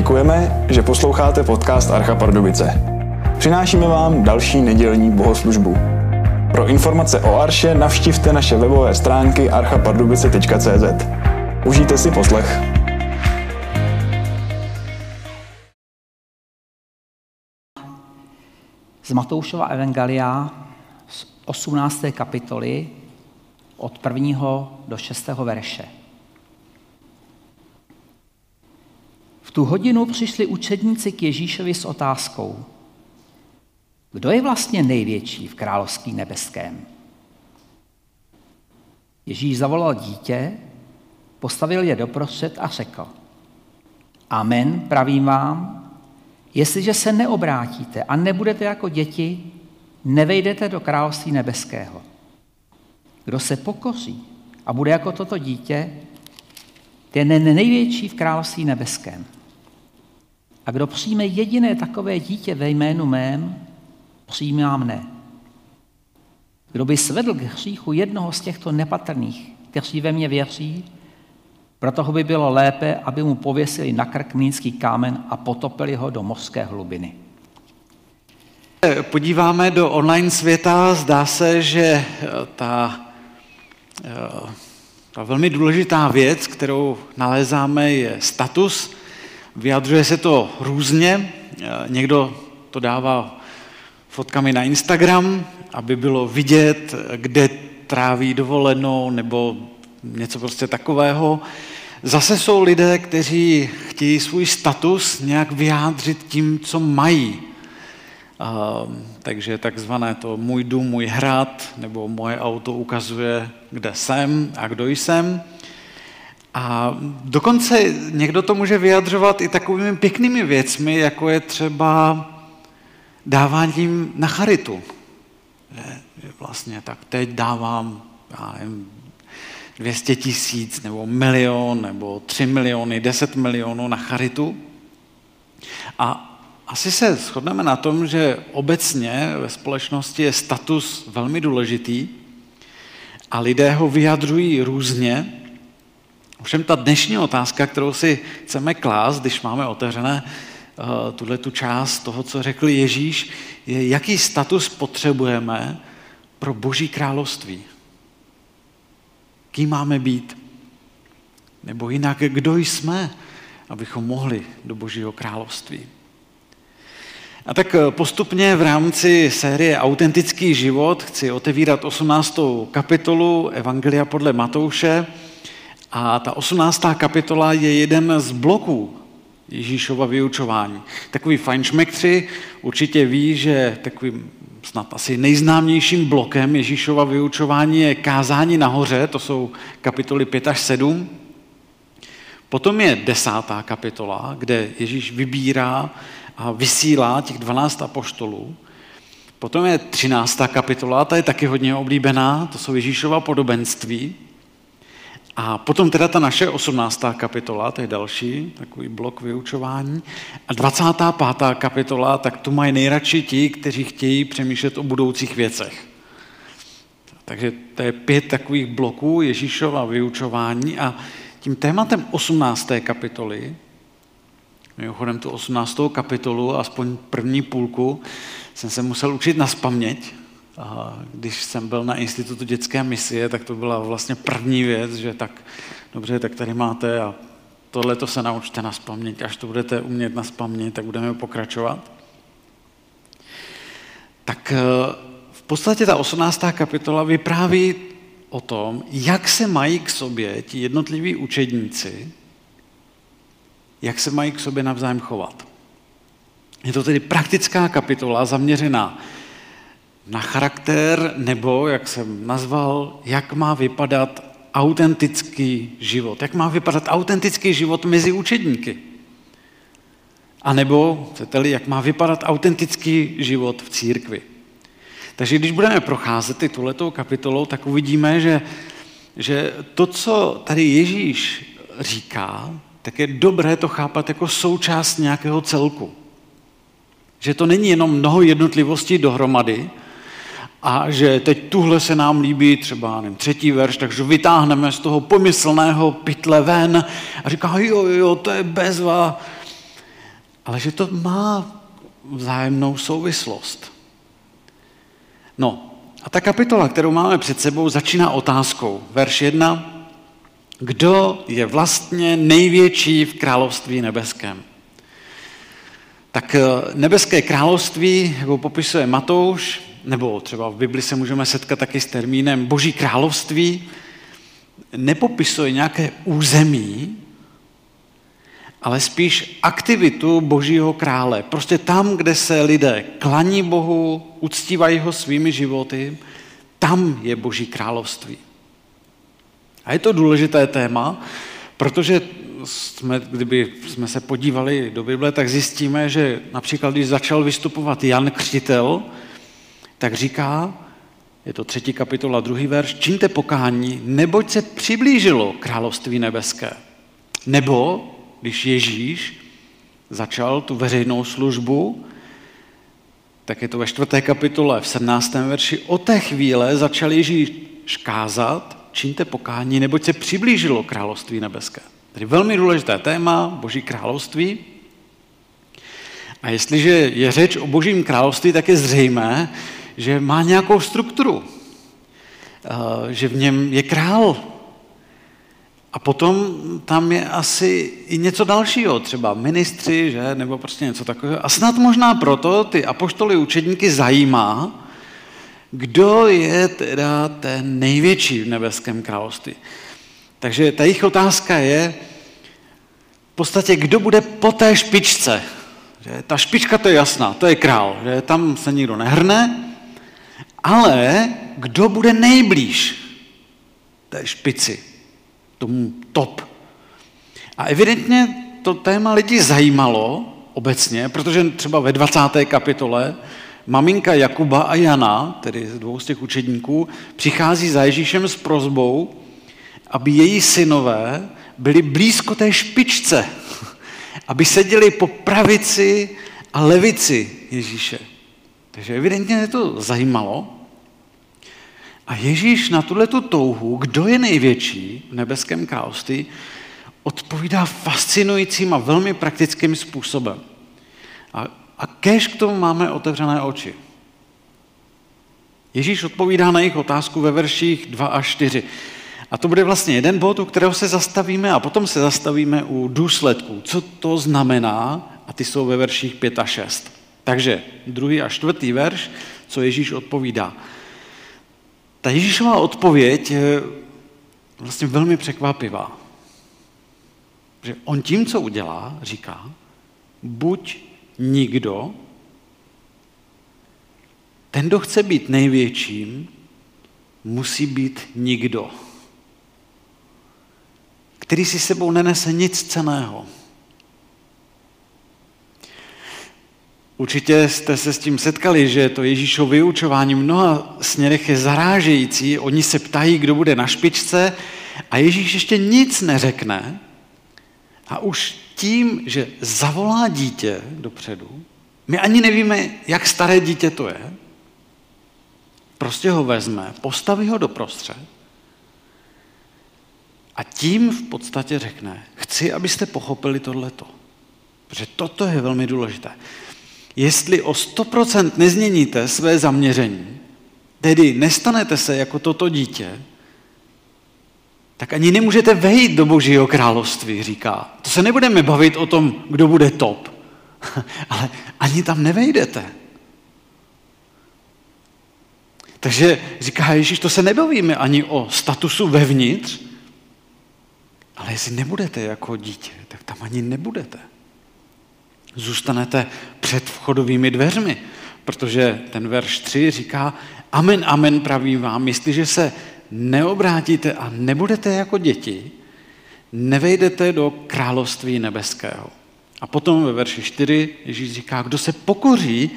Děkujeme, že posloucháte podcast Archa Pardubice. Přinášíme vám další nedělní bohoslužbu. Pro informace o Arše navštivte naše webové stránky archapardubice.cz. Užijte si poslech. Z Matoušova Evangelia z 18. kapitoly od 1. do 6. verše. V tu hodinu přišli učedníci k Ježíšovi s otázkou, kdo je vlastně největší v království nebeském? Ježíš zavolal dítě, postavil je doprostřed a řekl, Amen, pravím vám, jestliže se neobrátíte a nebudete jako děti, nevejdete do království nebeského. Kdo se pokoří a bude jako toto dítě, ten je největší v království nebeském. A kdo přijme jediné takové dítě ve jménu mém, přijímá mne. Kdo by svedl k hříchu jednoho z těchto nepatrných, kteří ve mě věří, proto by bylo lépe, aby mu pověsili na krk mlínský kámen a potopili ho do mořské hlubiny. Podíváme do online světa, zdá se, že ta, ta velmi důležitá věc, kterou nalézáme, je status. Vyjadřuje se to různě. Někdo to dává fotkami na Instagram, aby bylo vidět, kde tráví dovolenou nebo něco prostě takového. Zase jsou lidé, kteří chtějí svůj status nějak vyjádřit tím, co mají. Uh, takže takzvané to můj dům, můj hrad, nebo moje auto ukazuje, kde jsem a kdo jsem. A dokonce někdo to může vyjadřovat i takovými pěknými věcmi, jako je třeba dáváním na charitu. Že vlastně tak teď dávám já nevím, 200 tisíc, nebo milion, nebo 3 miliony, 10 milionů na charitu. A asi se shodneme na tom, že obecně ve společnosti je status velmi důležitý a lidé ho vyjadřují různě. Ovšem ta dnešní otázka, kterou si chceme klást, když máme otevřené uh, tuhle tu část toho, co řekl Ježíš, je, jaký status potřebujeme pro Boží království. Kým máme být? Nebo jinak, kdo jsme, abychom mohli do Božího království? A tak eh, postupně v rámci série Autentický život chci otevírat 18. kapitolu Evangelia podle Matouše. A ta 18. kapitola je jeden z bloků Ježíšova vyučování. Takový fajnšmektři určitě ví, že takovým snad asi nejznámějším blokem Ježíšova vyučování je kázání nahoře, to jsou kapitoly 5 až 7. Potom je desátá kapitola, kde Ježíš vybírá a vysílá těch 12 apoštolů. Potom je 13. kapitola, ta je taky hodně oblíbená, to jsou Ježíšova podobenství. A potom teda ta naše 18. kapitola, to je další takový blok vyučování. A 25. kapitola, tak tu mají nejradši ti, kteří chtějí přemýšlet o budoucích věcech. Takže to je pět takových bloků Ježíšova vyučování a tím tématem 18. kapitoly, mimochodem tu 18. kapitolu, aspoň první půlku, jsem se musel učit na spaměť, když jsem byl na Institutu dětské misie, tak to byla vlastně první věc, že tak dobře, tak tady máte a tohle to se naučte na spaměť. Až to budete umět na spaměť, tak budeme pokračovat. Tak eh, v podstatě ta 18. kapitola vypráví o tom, jak se mají k sobě ti jednotliví učedníci, jak se mají k sobě navzájem chovat. Je to tedy praktická kapitola zaměřená na charakter, nebo, jak jsem nazval, jak má vypadat autentický život. Jak má vypadat autentický život mezi učedníky. A nebo, chcete-li, jak má vypadat autentický život v církvi. Takže když budeme procházet i tuhletou kapitolou, tak uvidíme, že, že to, co tady Ježíš říká, tak je dobré to chápat jako součást nějakého celku. Že to není jenom mnoho jednotlivostí dohromady, a že teď tuhle se nám líbí třeba nevím, třetí verš, takže vytáhneme z toho pomyslného pytle ven a říká, jo, jo, to je bezva. ale že to má vzájemnou souvislost. No, a ta kapitola, kterou máme před sebou, začíná otázkou. Verš 1. Kdo je vlastně největší v království nebeském? Tak eh, nebeské království, jako popisuje Matouš, nebo třeba v Bibli se můžeme setkat taky s termínem Boží království, nepopisuje nějaké území, ale spíš aktivitu Božího krále. Prostě tam, kde se lidé klaní Bohu, uctívají ho svými životy, tam je Boží království. A je to důležité téma, protože jsme, kdyby jsme se podívali do Bible, tak zjistíme, že například, když začal vystupovat Jan Křtitel, tak říká, je to třetí kapitola, druhý verš, čiňte pokání, neboť se přiblížilo království nebeské. Nebo, když Ježíš začal tu veřejnou službu, tak je to ve čtvrté kapitole v 17. verši, o té chvíle začal Ježíš kázat, čiňte pokání, neboť se přiblížilo království nebeské. Tedy velmi důležité téma, Boží království. A jestliže je řeč o Božím království, tak je zřejmé, že má nějakou strukturu, eh, že v něm je král. A potom tam je asi i něco dalšího, třeba ministři, že? nebo prostě něco takového. A snad možná proto ty apoštoly učedníky zajímá, kdo je teda ten největší v nebeském království. Takže ta jejich otázka je, v podstatě, kdo bude po té špičce. Že ta špička to je jasná, to je král, že tam se nikdo nehrne, ale kdo bude nejblíž té špici, tomu top. A evidentně to téma lidi zajímalo obecně, protože třeba ve 20. kapitole maminka Jakuba a Jana, tedy dvou z těch učedníků, přichází za Ježíšem s prozbou, aby její synové byli blízko té špičce, aby seděli po pravici a levici Ježíše. Takže evidentně to zajímalo. A Ježíš na tuhle tu touhu, kdo je největší v nebeském království, odpovídá fascinujícím a velmi praktickým způsobem. A, a kež k tomu máme otevřené oči. Ježíš odpovídá na jejich otázku ve verších 2 až 4. A to bude vlastně jeden bod, u kterého se zastavíme a potom se zastavíme u důsledků. Co to znamená? A ty jsou ve verších 5 a 6. Takže druhý a čtvrtý verš, co Ježíš odpovídá. Ta Ježíšová odpověď je vlastně velmi překvapivá. Že on tím, co udělá, říká, buď nikdo, ten, kdo chce být největším, musí být nikdo který si sebou nenese nic ceného. Určitě jste se s tím setkali, že to Ježíšovo vyučování v mnoha směrech je zarážející. Oni se ptají, kdo bude na špičce a Ježíš ještě nic neřekne a už tím, že zavolá dítě dopředu, my ani nevíme, jak staré dítě to je, prostě ho vezme, postaví ho do prostřed a tím v podstatě řekne, chci, abyste pochopili tohleto. Protože toto je velmi důležité. Jestli o 100% nezměníte své zaměření, tedy nestanete se jako toto dítě, tak ani nemůžete vejít do Božího království, říká. To se nebudeme bavit o tom, kdo bude top, ale ani tam nevejdete. Takže říká Ježíš, to se nebavíme ani o statusu vevnitř, ale jestli nebudete jako dítě, tak tam ani nebudete. Zůstanete před vchodovými dveřmi, protože ten verš 3 říká, amen, amen pravím vám, jestliže se neobrátíte a nebudete jako děti, nevejdete do království nebeského. A potom ve verši 4 Ježíš říká, kdo se pokoří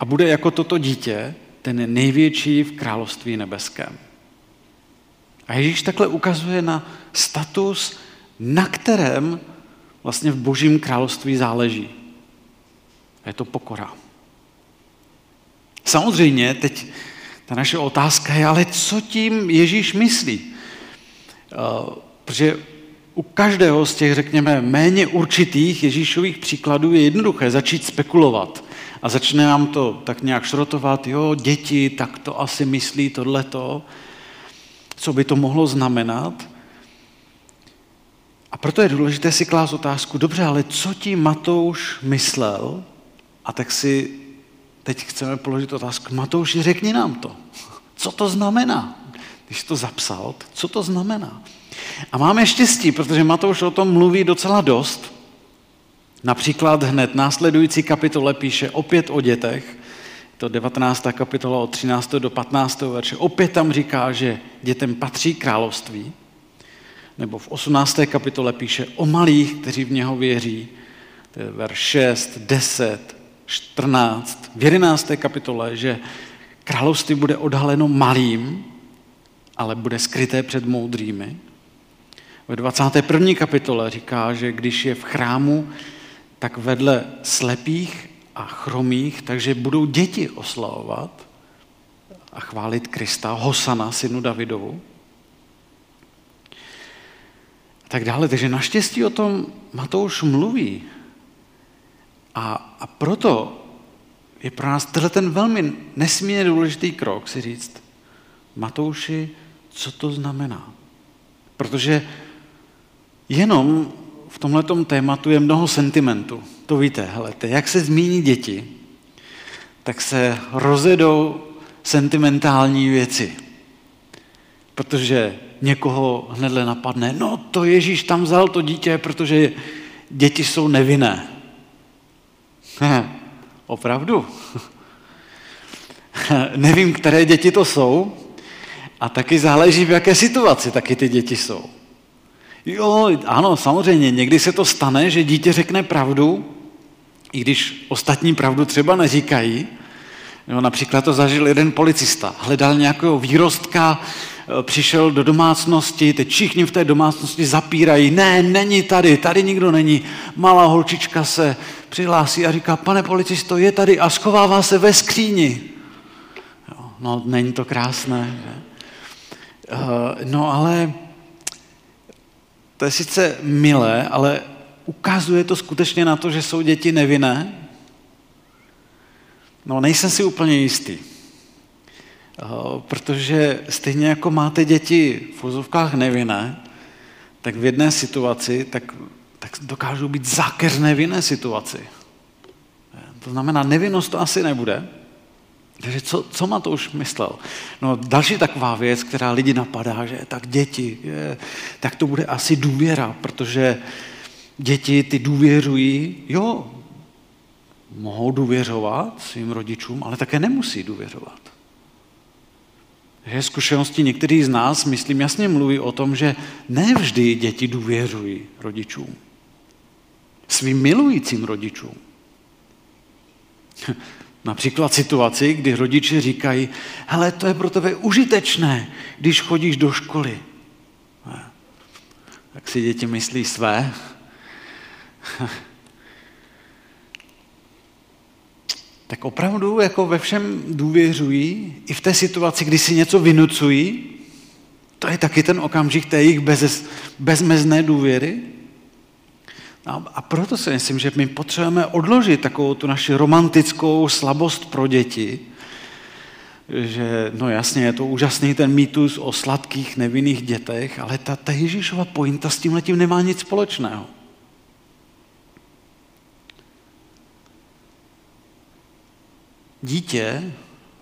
a bude jako toto dítě, ten je největší v království nebeském. A Ježíš takhle ukazuje na status, na kterém vlastně v božím království záleží. Je to pokora. Samozřejmě, teď ta naše otázka je, ale co tím Ježíš myslí? Uh, protože u každého z těch, řekněme, méně určitých Ježíšových příkladů je jednoduché začít spekulovat. A začne nám to tak nějak šrotovat, jo, děti, tak to asi myslí tohleto, co by to mohlo znamenat. A proto je důležité si klást otázku, dobře, ale co ti Matouš myslel? A tak si teď chceme položit otázku, Matouši, řekni nám to. Co to znamená? Když to zapsal, co to znamená? A máme štěstí, protože Matouš o tom mluví docela dost. Například hned následující kapitole píše opět o dětech, to 19. kapitola od 13. do 15. verše. Opět tam říká, že dětem patří království. Nebo v 18. kapitole píše o malých, kteří v něho věří. To je verš 6, 10, 14. V 11. kapitole, že království bude odhaleno malým, ale bude skryté před moudrými. Ve 21. kapitole říká, že když je v chrámu, tak vedle slepých a chromých, takže budou děti oslavovat a chválit Krista, Hosana, synu Davidovu. A tak dále. Takže naštěstí o tom Matouš mluví. A, a proto je pro nás tenhle ten velmi nesmírně důležitý krok si říct, Matouši, co to znamená. Protože jenom v tomhle tématu je mnoho sentimentu. To víte, helete, jak se zmíní děti, tak se rozjedou sentimentální věci. Protože někoho hnedle napadne, no to Ježíš tam vzal to dítě, protože děti jsou nevinné. Opravdu? Nevím, které děti to jsou, a taky záleží, v jaké situaci taky ty děti jsou. Jo, ano, samozřejmě, někdy se to stane, že dítě řekne pravdu, i když ostatní pravdu třeba neříkají. Jo, například to zažil jeden policista. Hledal nějakého výrostka, e, přišel do domácnosti, teď všichni v té domácnosti zapírají. Ne, není tady, tady nikdo není. Malá holčička se přihlásí a říká, pane policisto, je tady a schovává se ve skříni. Jo, no, není to krásné, že? Eh, no ale to je sice milé, ale ukazuje to skutečně na to, že jsou děti nevinné? No, nejsem si úplně jistý. Eh, protože stejně jako máte děti v vozovkách nevinné, tak v jedné situaci, tak, tak dokážou být zákeřné v jiné situaci. To znamená, nevinnost to asi nebude, takže co, co má to už myslel? No další taková věc, která lidi napadá, že tak děti, je, tak to bude asi důvěra, protože děti ty důvěřují, jo, mohou důvěřovat svým rodičům, ale také nemusí důvěřovat. Že zkušenosti některých z nás, myslím, jasně mluví o tom, že ne vždy děti důvěřují rodičům. Svým milujícím rodičům. Například situaci, kdy rodiče říkají, hele, to je pro tebe užitečné, když chodíš do školy. Tak si děti myslí své. tak opravdu jako ve všem důvěřují, i v té situaci, kdy si něco vynucují, to je taky ten okamžik té jejich bez, bezmezné důvěry. A proto si myslím, že my potřebujeme odložit takovou tu naši romantickou slabost pro děti, že no jasně, je to úžasný ten mýtus o sladkých nevinných dětech, ale ta, ta Ježíšova pointa s tím letím nemá nic společného. Dítě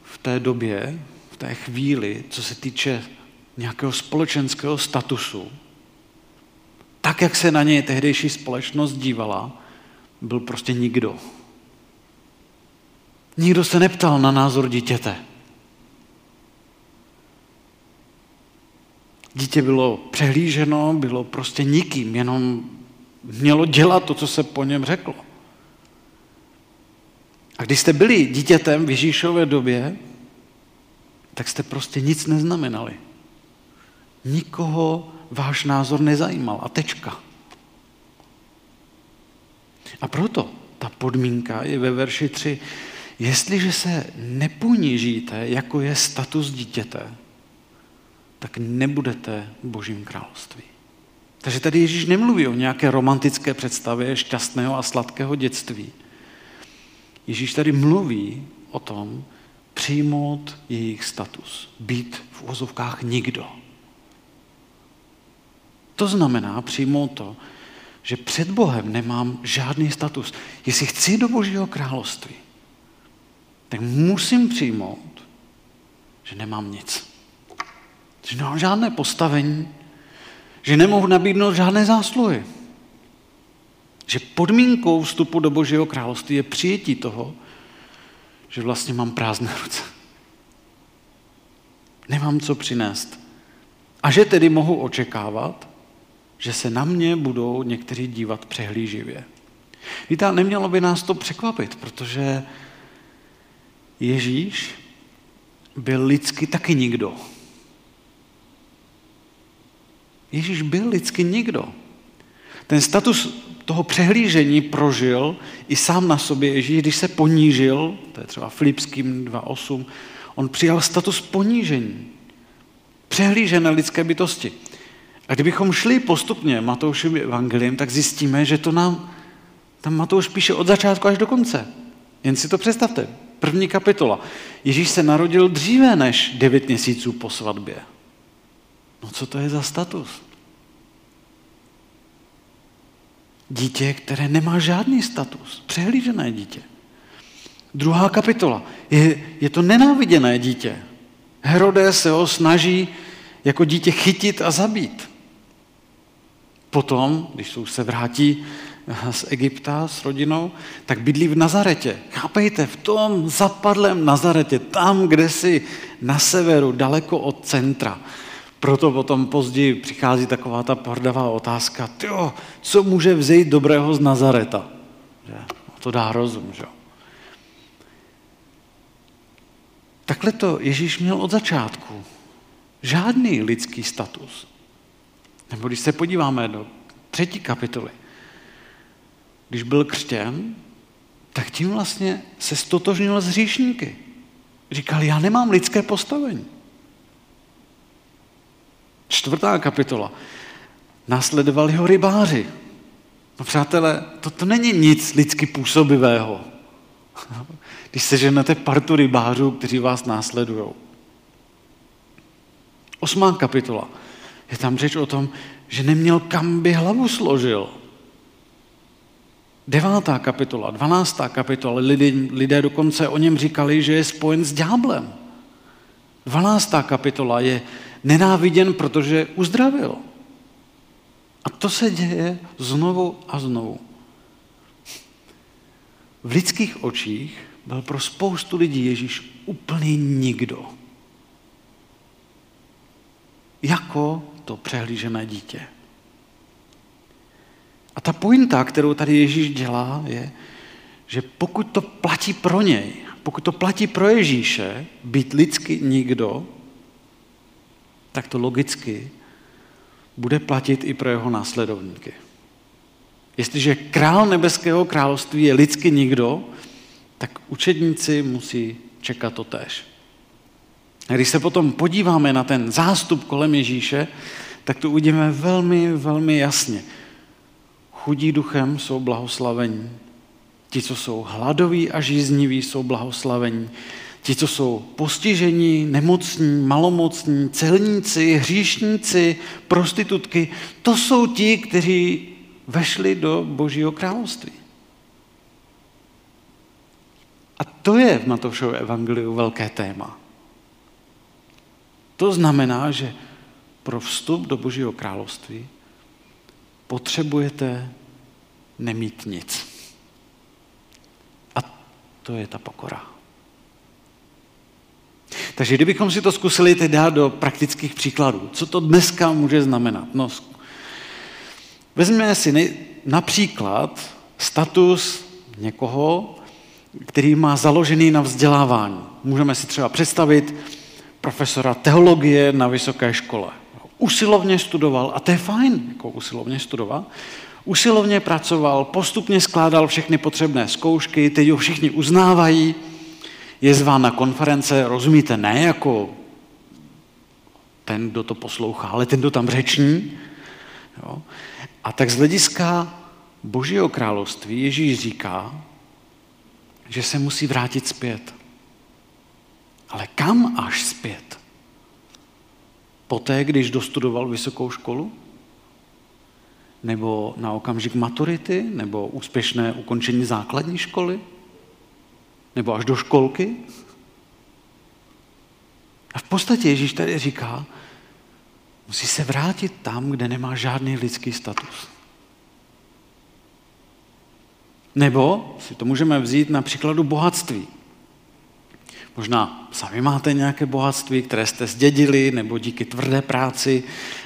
v té době, v té chvíli, co se týče nějakého společenského statusu, tak, jak se na něj tehdejší společnost dívala, byl prostě nikdo. Nikdo se neptal na názor dítěte. Dítě bylo přehlíženo, bylo prostě nikým, jenom mělo dělat to, co se po něm řeklo. A když jste byli dítětem v Ježíšové době, tak jste prostě nic neznamenali. Nikoho váš názor nezajímal a tečka. A proto ta podmínka je ve verši 3. Jestliže se neponížíte, jako je status dítěte, tak nebudete v božím království. Takže tady Ježíš nemluví o nějaké romantické představě šťastného a sladkého dětství. Ježíš tady mluví o tom přijmout jejich status, být v uvozovkách nikdo. To znamená přijmout to, že před Bohem nemám žádný status. Jestli chci do Božího království, tak musím přijmout, že nemám nic. Že nemám žádné postavení, že nemohu nabídnout žádné zásluhy. Že podmínkou vstupu do Božího království je přijetí toho, že vlastně mám prázdné ruce. Nemám co přinést. A že tedy mohu očekávat, že se na mě budou někteří dívat přehlíživě. Víte, nemělo by nás to překvapit, protože Ježíš byl lidsky taky nikdo. Ježíš byl lidsky nikdo. Ten status toho přehlížení prožil i sám na sobě Ježíš, když se ponížil, to je třeba Filipským 2.8, on přijal status ponížení, přehlížené lidské bytosti. A kdybychom šli postupně Matoušem evangeliem, tak zjistíme, že to nám tam Matouš píše od začátku až do konce. Jen si to představte. První kapitola. Ježíš se narodil dříve než devět měsíců po svatbě. No co to je za status? Dítě, které nemá žádný status. Přehlížené dítě. Druhá kapitola. Je, je to nenáviděné dítě. Herodes se ho snaží jako dítě chytit a zabít. Potom, když se vrátí z Egypta s rodinou, tak bydlí v Nazaretě. Chápejte, v tom zapadlém Nazaretě, tam, kde si na severu, daleko od centra. Proto potom později přichází taková ta pordavá otázka, tyjo, co může vzejít dobrého z Nazareta? Že? To dá rozum, že? Takhle to Ježíš měl od začátku. Žádný lidský status. Nebo když se podíváme do třetí kapitoly, když byl křtěn, tak tím vlastně se stotožnil s hříšníky. Říkal, já nemám lidské postavení. Čtvrtá kapitola. Následovali ho rybáři. No přátelé, to, to není nic lidsky působivého. Když se ženete partu rybářů, kteří vás následují. Osmá kapitola. Je tam řeč o tom, že neměl kam by hlavu složil. Devátá kapitola, dvanáctá kapitola, lidé, lidé dokonce o něm říkali, že je spojen s ďáblem. Dvanáctá kapitola je nenáviděn, protože uzdravil. A to se děje znovu a znovu. V lidských očích byl pro spoustu lidí Ježíš úplný nikdo. Jako to přehlížené dítě. A ta pointa, kterou tady Ježíš dělá, je, že pokud to platí pro něj, pokud to platí pro Ježíše, být lidsky nikdo, tak to logicky bude platit i pro jeho následovníky. Jestliže král nebeského království je lidsky nikdo, tak učedníci musí čekat to tež. A když se potom podíváme na ten zástup kolem Ježíše, tak to uvidíme velmi, velmi jasně. Chudí duchem jsou blahoslavení. Ti, co jsou hladoví a žízniví, jsou blahoslavení. Ti, co jsou postižení, nemocní, malomocní, celníci, hříšníci, prostitutky, to jsou ti, kteří vešli do Božího království. A to je v Matoušově evangeliu velké téma. To znamená, že pro vstup do Božího království potřebujete nemít nic. A to je ta pokora. Takže kdybychom si to zkusili teď dát do praktických příkladů, co to dneska může znamenat? No, vezměme si například status někoho, který má založený na vzdělávání. Můžeme si třeba představit profesora teologie na vysoké škole. Usilovně studoval, a to je fajn, jako usilovně studoval, usilovně pracoval, postupně skládal všechny potřebné zkoušky, teď ho všichni uznávají, je zván na konference, rozumíte, ne jako ten, kdo to poslouchá, ale ten, kdo tam řeční. Jo? A tak z hlediska Božího království Ježíš říká, že se musí vrátit zpět. Ale kam až zpět? Poté, když dostudoval vysokou školu? Nebo na okamžik maturity? Nebo úspěšné ukončení základní školy? Nebo až do školky? A v podstatě Ježíš tady říká, musí se vrátit tam, kde nemá žádný lidský status. Nebo si to můžeme vzít na příkladu bohatství. Možná sami máte nějaké bohatství, které jste zdědili, nebo díky tvrdé práci,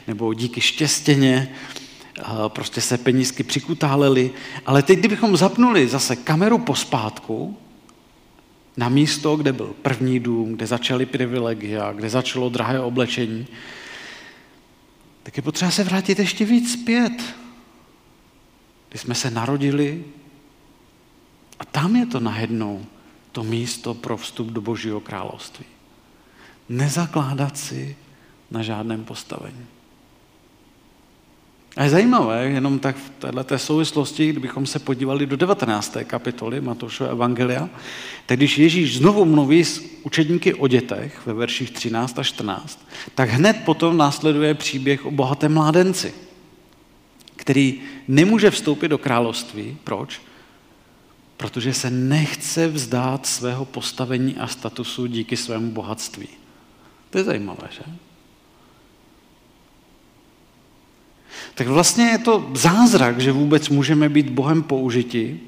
nebo díky štěstěně, prostě se penízky přikutálely. Ale teď, kdybychom zapnuli zase kameru pospátku, na místo, kde byl první dům, kde začaly privilegia, kde začalo drahé oblečení, tak je potřeba se vrátit ještě víc zpět. Kdy jsme se narodili a tam je to najednou to místo pro vstup do Božího království. Nezakládat si na žádném postavení. A je zajímavé, jenom tak v této souvislosti, kdybychom se podívali do 19. kapitoly Matoušova Evangelia, tak když Ježíš znovu mluví s učedníky o dětech ve verších 13 a 14, tak hned potom následuje příběh o bohatém mládenci, který nemůže vstoupit do království. Proč? Protože se nechce vzdát svého postavení a statusu díky svému bohatství. To je zajímavé, že? tak vlastně je to zázrak, že vůbec můžeme být Bohem použiti,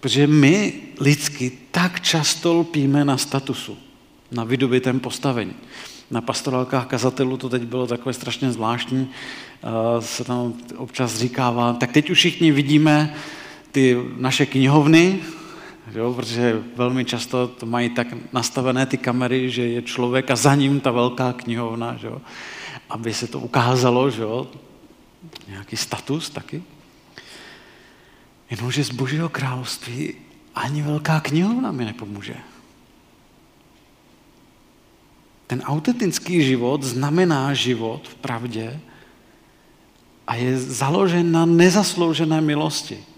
protože my lidsky tak často lpíme na statusu, na vydobitém postavení. Na pastorálkách kazatelů to teď bylo takové strašně zvláštní, se tam občas říkává, tak teď už všichni vidíme ty naše knihovny, jo, protože velmi často to mají tak nastavené ty kamery, že je člověk a za ním ta velká knihovna, jo, aby se to ukázalo, že jo, nějaký status taky. Jenomže z Božího království ani velká knihovna mi nepomůže. Ten autentický život znamená život v pravdě a je založen na nezasloužené milosti.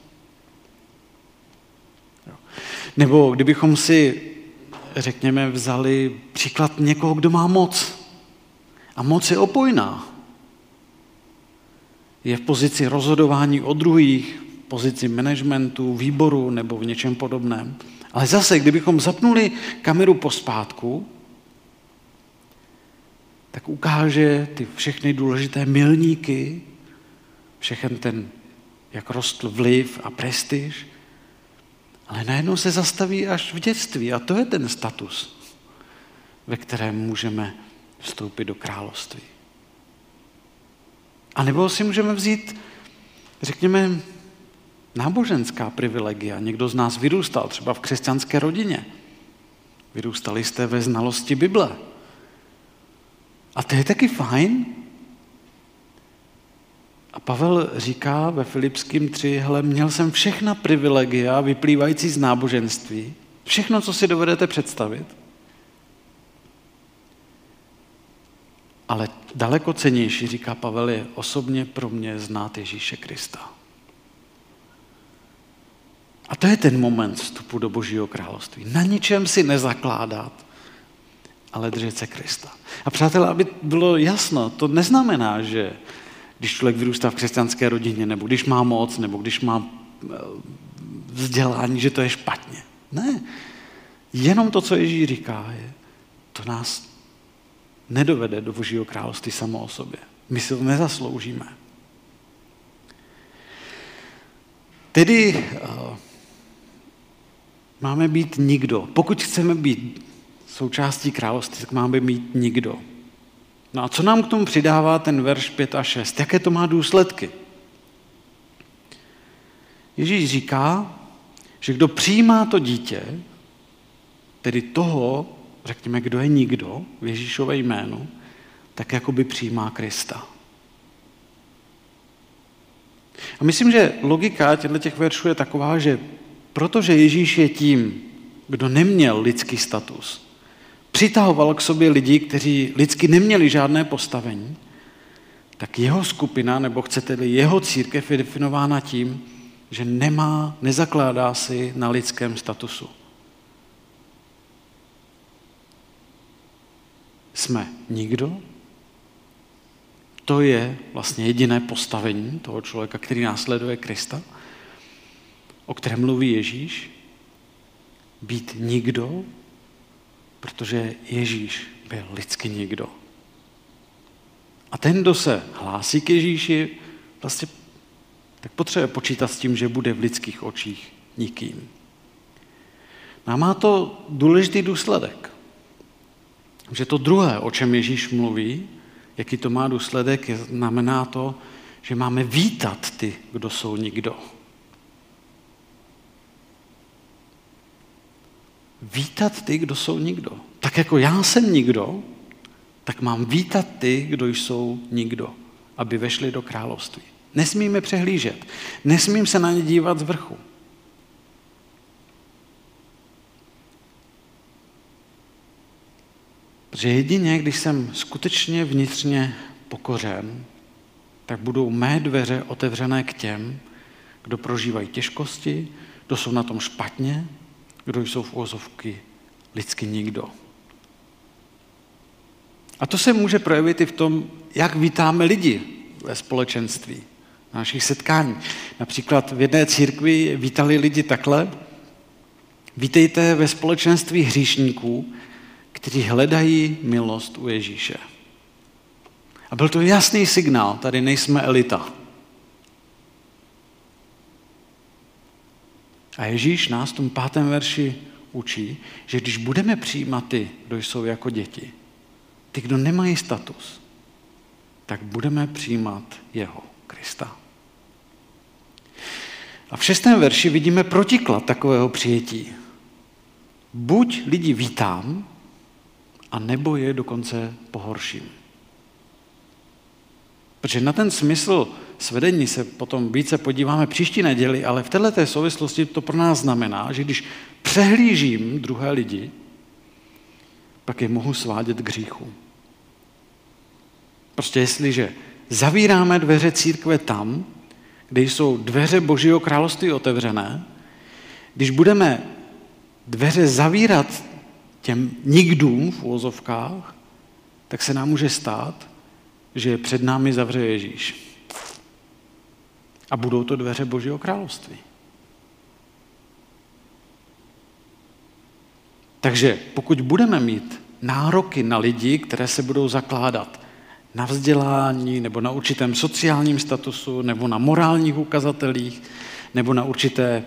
Nebo kdybychom si, řekněme, vzali příklad někoho, kdo má moc. A moc je opojná je v pozici rozhodování o druhých, v pozici managementu, výboru nebo v něčem podobném. Ale zase, kdybychom zapnuli kameru pospátku, tak ukáže ty všechny důležité milníky, všechen ten, jak rostl vliv a prestiž, ale najednou se zastaví až v dětství a to je ten status, ve kterém můžeme vstoupit do království. A nebo si můžeme vzít, řekněme, náboženská privilegia. Někdo z nás vyrůstal třeba v křesťanské rodině. Vyrůstali jste ve znalosti Bible. A to je taky fajn. A Pavel říká ve Filipským 3, hele, měl jsem všechna privilegia vyplývající z náboženství, všechno, co si dovedete představit, Ale daleko cenější, říká Pavel, je osobně pro mě znát Ježíše Krista. A to je ten moment vstupu do Božího království. Na ničem si nezakládat, ale držet se Krista. A přátelé, aby bylo jasno, to neznamená, že když člověk vyrůstá v křesťanské rodině, nebo když má moc, nebo když má eh, vzdělání, že to je špatně. Ne. Jenom to, co Ježíš říká, je, to nás nedovede do Božího království samo o sobě. My si to nezasloužíme. Tedy uh, máme být nikdo. Pokud chceme být součástí království, tak máme být nikdo. No a co nám k tomu přidává ten verš 5 a 6? Jaké to má důsledky? Ježíš říká, že kdo přijímá to dítě, tedy toho, řekněme, kdo je nikdo v Ježíšové jménu, tak jako by přijímá Krista. A myslím, že logika těchto těch veršů je taková, že protože Ježíš je tím, kdo neměl lidský status, přitahoval k sobě lidi, kteří lidsky neměli žádné postavení, tak jeho skupina, nebo chcete-li jeho církev, je definována tím, že nemá, nezakládá si na lidském statusu. Jsme nikdo. To je vlastně jediné postavení toho člověka, který následuje Krista, o kterém mluví Ježíš. Být nikdo, protože Ježíš byl lidsky nikdo. A ten, kdo se hlásí k Ježíši, vlastně tak potřebuje počítat s tím, že bude v lidských očích nikým. No a má to důležitý důsledek. Že to druhé, o čem Ježíš mluví, jaký to má důsledek, znamená to, že máme vítat ty, kdo jsou nikdo. Vítat ty, kdo jsou nikdo. Tak jako já jsem nikdo, tak mám vítat ty, kdo jsou nikdo, aby vešli do království. Nesmíme přehlížet. Nesmím se na ně dívat z vrchu. Protože jedině, když jsem skutečně vnitřně pokořen, tak budou mé dveře otevřené k těm, kdo prožívají těžkosti, kdo jsou na tom špatně, kdo jsou v úvozovky lidsky nikdo. A to se může projevit i v tom, jak vítáme lidi ve společenství, na našich setkání. Například v jedné církvi vítali lidi takhle. Vítejte ve společenství hříšníků, kteří hledají milost u Ježíše. A byl to jasný signál, tady nejsme elita. A Ježíš nás v tom pátém verši učí, že když budeme přijímat ty, kdo jsou jako děti, ty, kdo nemají status, tak budeme přijímat jeho, Krista. A v šestém verši vidíme protiklad takového přijetí. Buď lidi vítám, a nebo je dokonce pohorším. Protože na ten smysl svedení se potom více podíváme příští neděli, ale v této souvislosti to pro nás znamená, že když přehlížím druhé lidi, pak je mohu svádět k hříchu. Prostě jestliže zavíráme dveře církve tam, kde jsou dveře Božího království otevřené, když budeme dveře zavírat těm nikdům v úvozovkách, tak se nám může stát, že před námi zavře Ježíš. A budou to dveře Božího království. Takže pokud budeme mít nároky na lidi, které se budou zakládat na vzdělání, nebo na určitém sociálním statusu, nebo na morálních ukazatelích, nebo na určité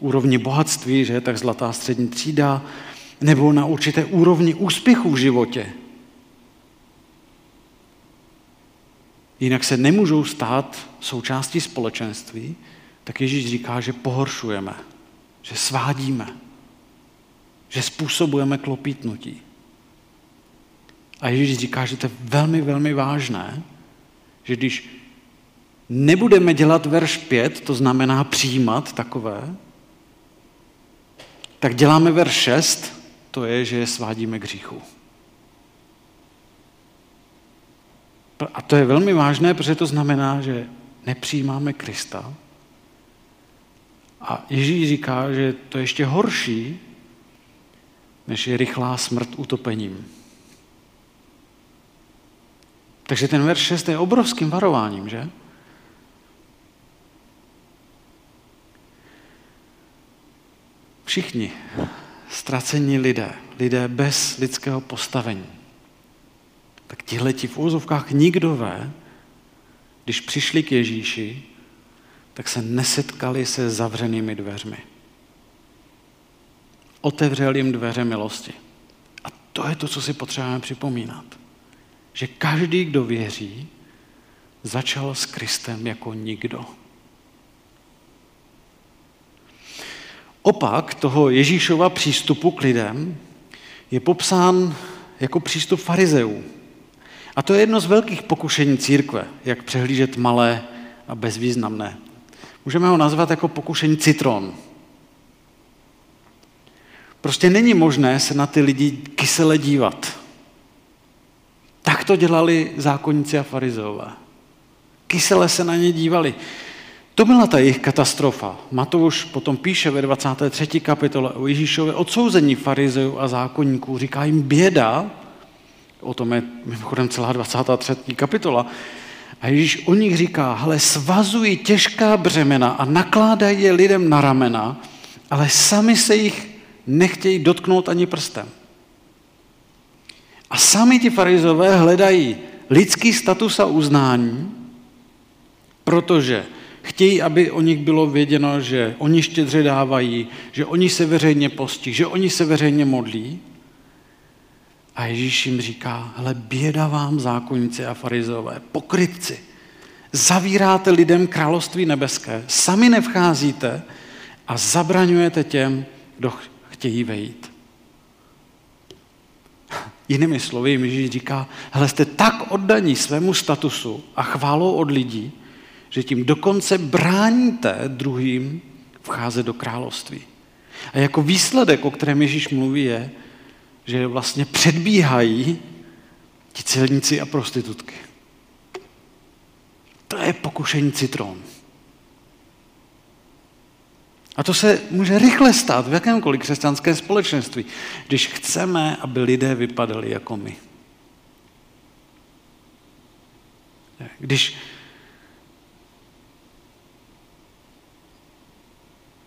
úrovni bohatství, že je tak zlatá střední třída, nebo na určité úrovni úspěchu v životě. Jinak se nemůžou stát součástí společenství, tak Ježíš říká, že pohoršujeme, že svádíme, že způsobujeme klopítnutí. A Ježíš říká, že to je velmi, velmi vážné, že když nebudeme dělat verš 5, to znamená přijímat takové, tak děláme verš 6, to je, že je svádíme k hříchu. A to je velmi vážné, protože to znamená, že nepřijímáme Krista. A Ježíš říká, že to je ještě horší, než je rychlá smrt utopením. Takže ten verš 6 je obrovským varováním, že? Všichni ztracení lidé, lidé bez lidského postavení, tak tihleti v úzovkách nikdové, když přišli k Ježíši, tak se nesetkali se zavřenými dveřmi. Otevřel jim dveře milosti. A to je to, co si potřebujeme připomínat. Že každý, kdo věří, začal s Kristem jako nikdo. Opak toho Ježíšova přístupu k lidem je popsán jako přístup farizeů. A to je jedno z velkých pokušení církve, jak přehlížet malé a bezvýznamné. Můžeme ho nazvat jako pokušení citron. Prostě není možné se na ty lidi kysele dívat. Tak to dělali zákonníci a farizeové. Kysele se na ně dívali. To byla ta jejich katastrofa. Matouš potom píše ve 23. kapitole o Ježíšově odsouzení farizejů a zákonníků. Říká jim běda, o tom je mimochodem celá 23. kapitola, a Ježíš o nich říká, hele, svazují těžká břemena a nakládají je lidem na ramena, ale sami se jich nechtějí dotknout ani prstem. A sami ti farizové hledají lidský status a uznání, protože chtějí, aby o nich bylo věděno, že oni štědře dávají, že oni se veřejně postí, že oni se veřejně modlí. A Ježíš jim říká, hele, běda vám zákonníci a farizové, pokrytci. Zavíráte lidem království nebeské, sami nevcházíte a zabraňujete těm, kdo chtějí vejít. Jinými slovy, Ježíš říká, hele, jste tak oddaní svému statusu a chválou od lidí, že tím dokonce bráníte druhým vcházet do království. A jako výsledek, o kterém Ježíš mluví, je, že vlastně předbíhají ti celníci a prostitutky. To je pokušení citron. A to se může rychle stát v jakémkoliv křesťanském společenství, když chceme, aby lidé vypadali jako my. Když,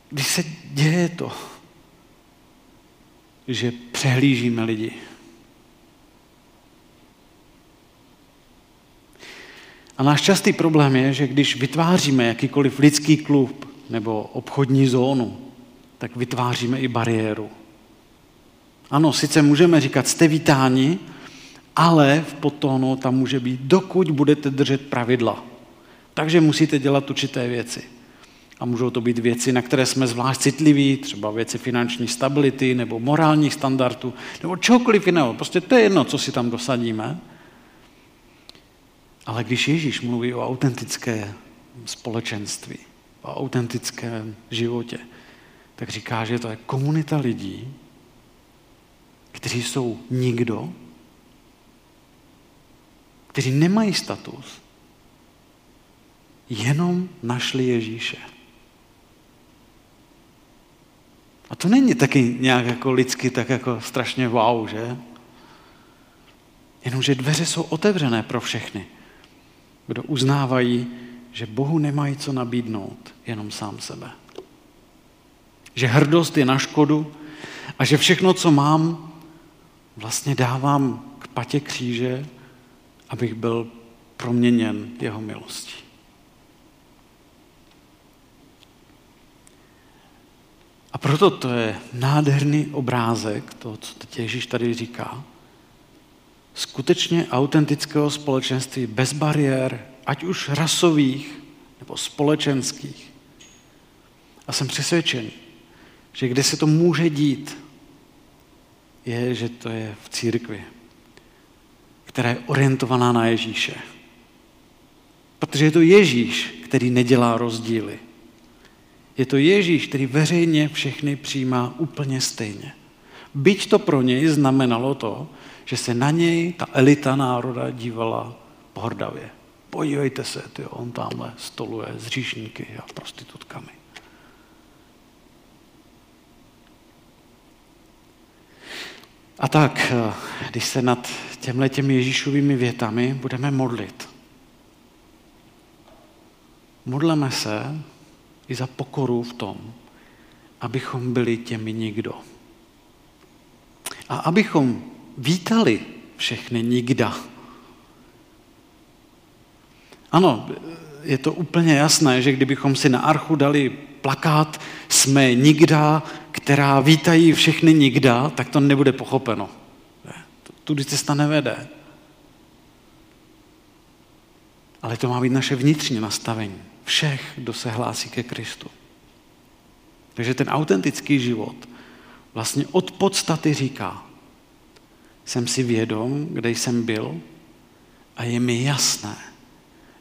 když se děje to, že přehlížíme lidi. A náš častý problém je, že když vytváříme jakýkoliv lidský klub, nebo obchodní zónu, tak vytváříme i bariéru. Ano, sice můžeme říkat, jste vítáni, ale v podtónu tam může být, dokud budete držet pravidla. Takže musíte dělat určité věci. A můžou to být věci, na které jsme zvlášť citliví, třeba věci finanční stability nebo morálních standardů, nebo čehokoliv jiného. Prostě to je jedno, co si tam dosadíme. Ale když Ježíš mluví o autentické společenství, o autentickém životě, tak říká, že to je komunita lidí, kteří jsou nikdo, kteří nemají status, jenom našli Ježíše. A to není taky nějak jako lidsky, tak jako strašně wow, že? Jenomže dveře jsou otevřené pro všechny, kdo uznávají, že Bohu nemají co nabídnout, jenom sám sebe. Že hrdost je na škodu a že všechno, co mám, vlastně dávám k patě kříže, abych byl proměněn jeho milostí. A proto to je nádherný obrázek toho, co teď Ježíš tady říká. Skutečně autentického společenství bez bariér, ať už rasových nebo společenských. A jsem přesvědčen, že kde se to může dít, je, že to je v církvi, která je orientovaná na Ježíše. Protože je to Ježíš, který nedělá rozdíly. Je to Ježíš, který veřejně všechny přijímá úplně stejně. Byť to pro něj znamenalo to, že se na něj ta elita národa dívala pohrdavě. Podívejte se, ty, on tamhle stoluje s říšníky a prostitutkami. A tak, když se nad těmhle těmi Ježíšovými větami budeme modlit, modleme se i za pokoru v tom, abychom byli těmi nikdo. A abychom vítali všechny nikda, ano, je to úplně jasné, že kdybychom si na archu dali plakát jsme nikda, která vítají všechny nikda, tak to nebude pochopeno. Tudy cesta nevede. Ale to má být naše vnitřní nastavení. Všech, kdo se hlásí ke Kristu. Takže ten autentický život vlastně od podstaty říká, jsem si vědom, kde jsem byl a je mi jasné,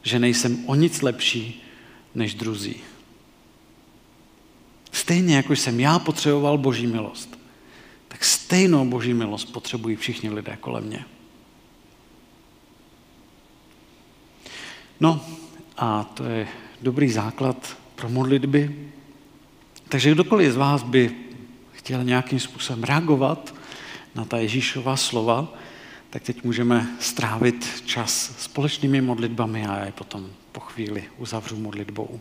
že nejsem o nic lepší než druzí. Stejně jako jsem já potřeboval boží milost, tak stejnou boží milost potřebují všichni lidé kolem mě. No a to je dobrý základ pro modlitby. Takže kdokoliv z vás by chtěl nějakým způsobem reagovat na ta Ježíšova slova, tak teď můžeme strávit čas společnými modlitbami a já je potom po chvíli uzavřu modlitbou.